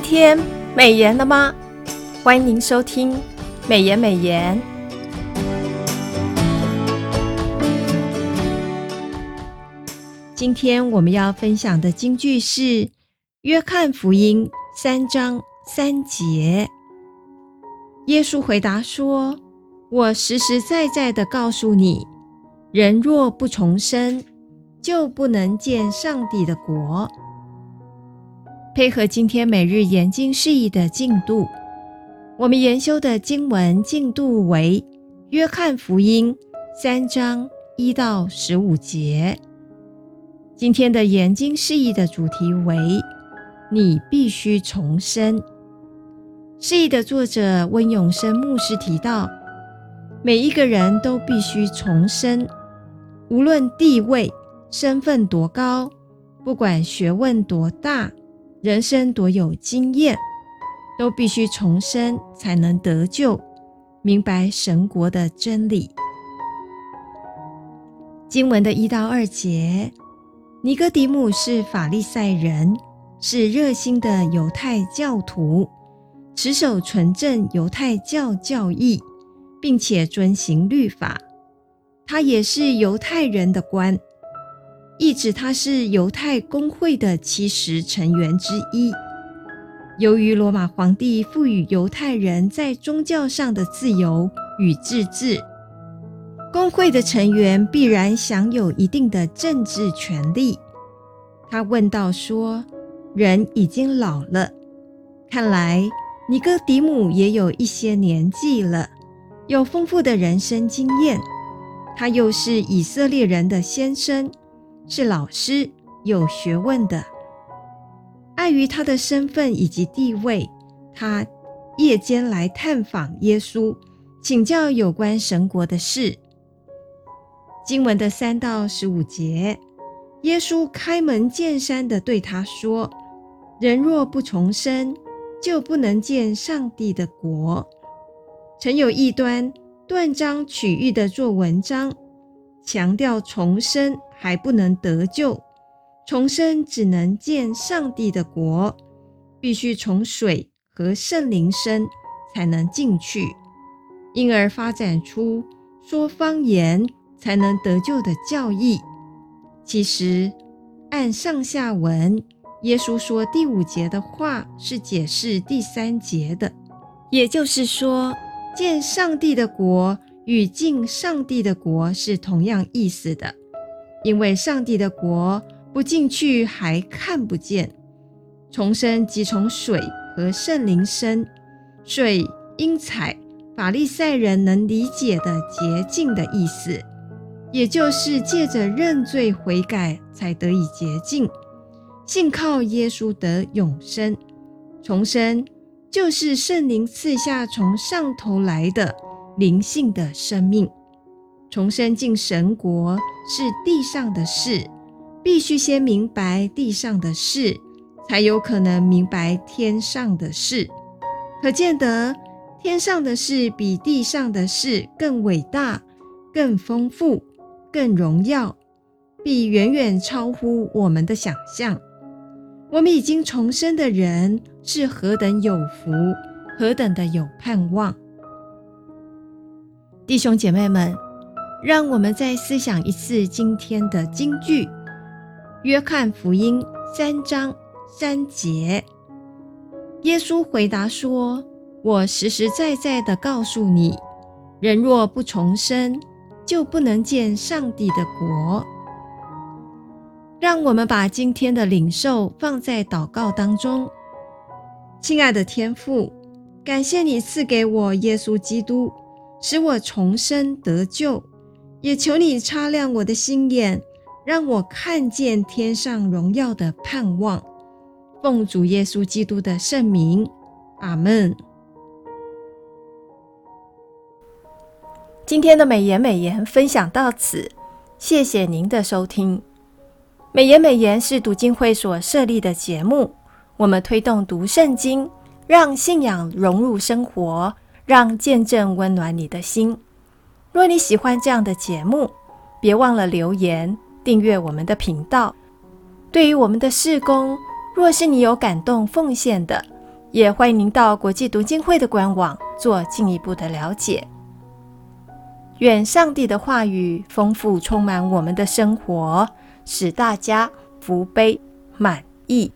天美颜了吗？欢迎您收听美颜美颜。今天我们要分享的金句是《约翰福音》三章三节。耶稣回答说：“我实实在在的告诉你，人若不重生，就不能见上帝的国。”配合今天每日研经释义的进度，我们研修的经文进度为《约翰福音》三章一到十五节。今天的研经释义的主题为“你必须重生”。释义的作者温永生牧师提到，每一个人都必须重生，无论地位、身份多高，不管学问多大。人生多有经验，都必须重生才能得救，明白神国的真理。经文的一到二节，尼哥底母是法利赛人，是热心的犹太教徒，持守纯正犹太教教义，并且遵行律法。他也是犹太人的官。意指他是犹太公会的七十成员之一。由于罗马皇帝赋予犹太人在宗教上的自由与自治，公会的成员必然享有一定的政治权利。他问道说：“人已经老了，看来尼哥底母也有一些年纪了，有丰富的人生经验。他又是以色列人的先生。”是老师，有学问的。碍于他的身份以及地位，他夜间来探访耶稣，请教有关神国的事。经文的三到十五节，耶稣开门见山地对他说：“人若不重生，就不能见上帝的国。”曾有异端断章取义的做文章，强调重生。还不能得救，重生只能见上帝的国，必须从水和圣灵生才能进去，因而发展出说方言才能得救的教义。其实按上下文，耶稣说第五节的话是解释第三节的，也就是说，见上帝的国与进上帝的国是同样意思的。因为上帝的国不进去还看不见，重生即从水和圣灵生，水应采法利赛人能理解的洁净的意思，也就是借着认罪悔改才得以洁净，信靠耶稣得永生。重生就是圣灵赐下从上头来的灵性的生命。重生进神国是地上的事，必须先明白地上的事，才有可能明白天上的事。可见得天上的事比地上的事更伟大、更丰富、更荣耀，必远远超乎我们的想象。我们已经重生的人是何等有福，何等的有盼望！弟兄姐妹们。让我们再思想一次今天的金句，《约翰福音》三章三节。耶稣回答说：“我实实在在的告诉你，人若不重生，就不能见上帝的国。”让我们把今天的领受放在祷告当中。亲爱的天父，感谢你赐给我耶稣基督，使我重生得救。也求你擦亮我的心眼，让我看见天上荣耀的盼望。奉主耶稣基督的圣名，阿门。今天的美言美言分享到此，谢谢您的收听。美言美言是读经会所设立的节目，我们推动读圣经，让信仰融入生活，让见证温暖你的心。若你喜欢这样的节目，别忘了留言订阅我们的频道。对于我们的事工，若是你有感动奉献的，也欢迎您到国际读经会的官网做进一步的了解。愿上帝的话语丰富充满我们的生活，使大家福杯满溢。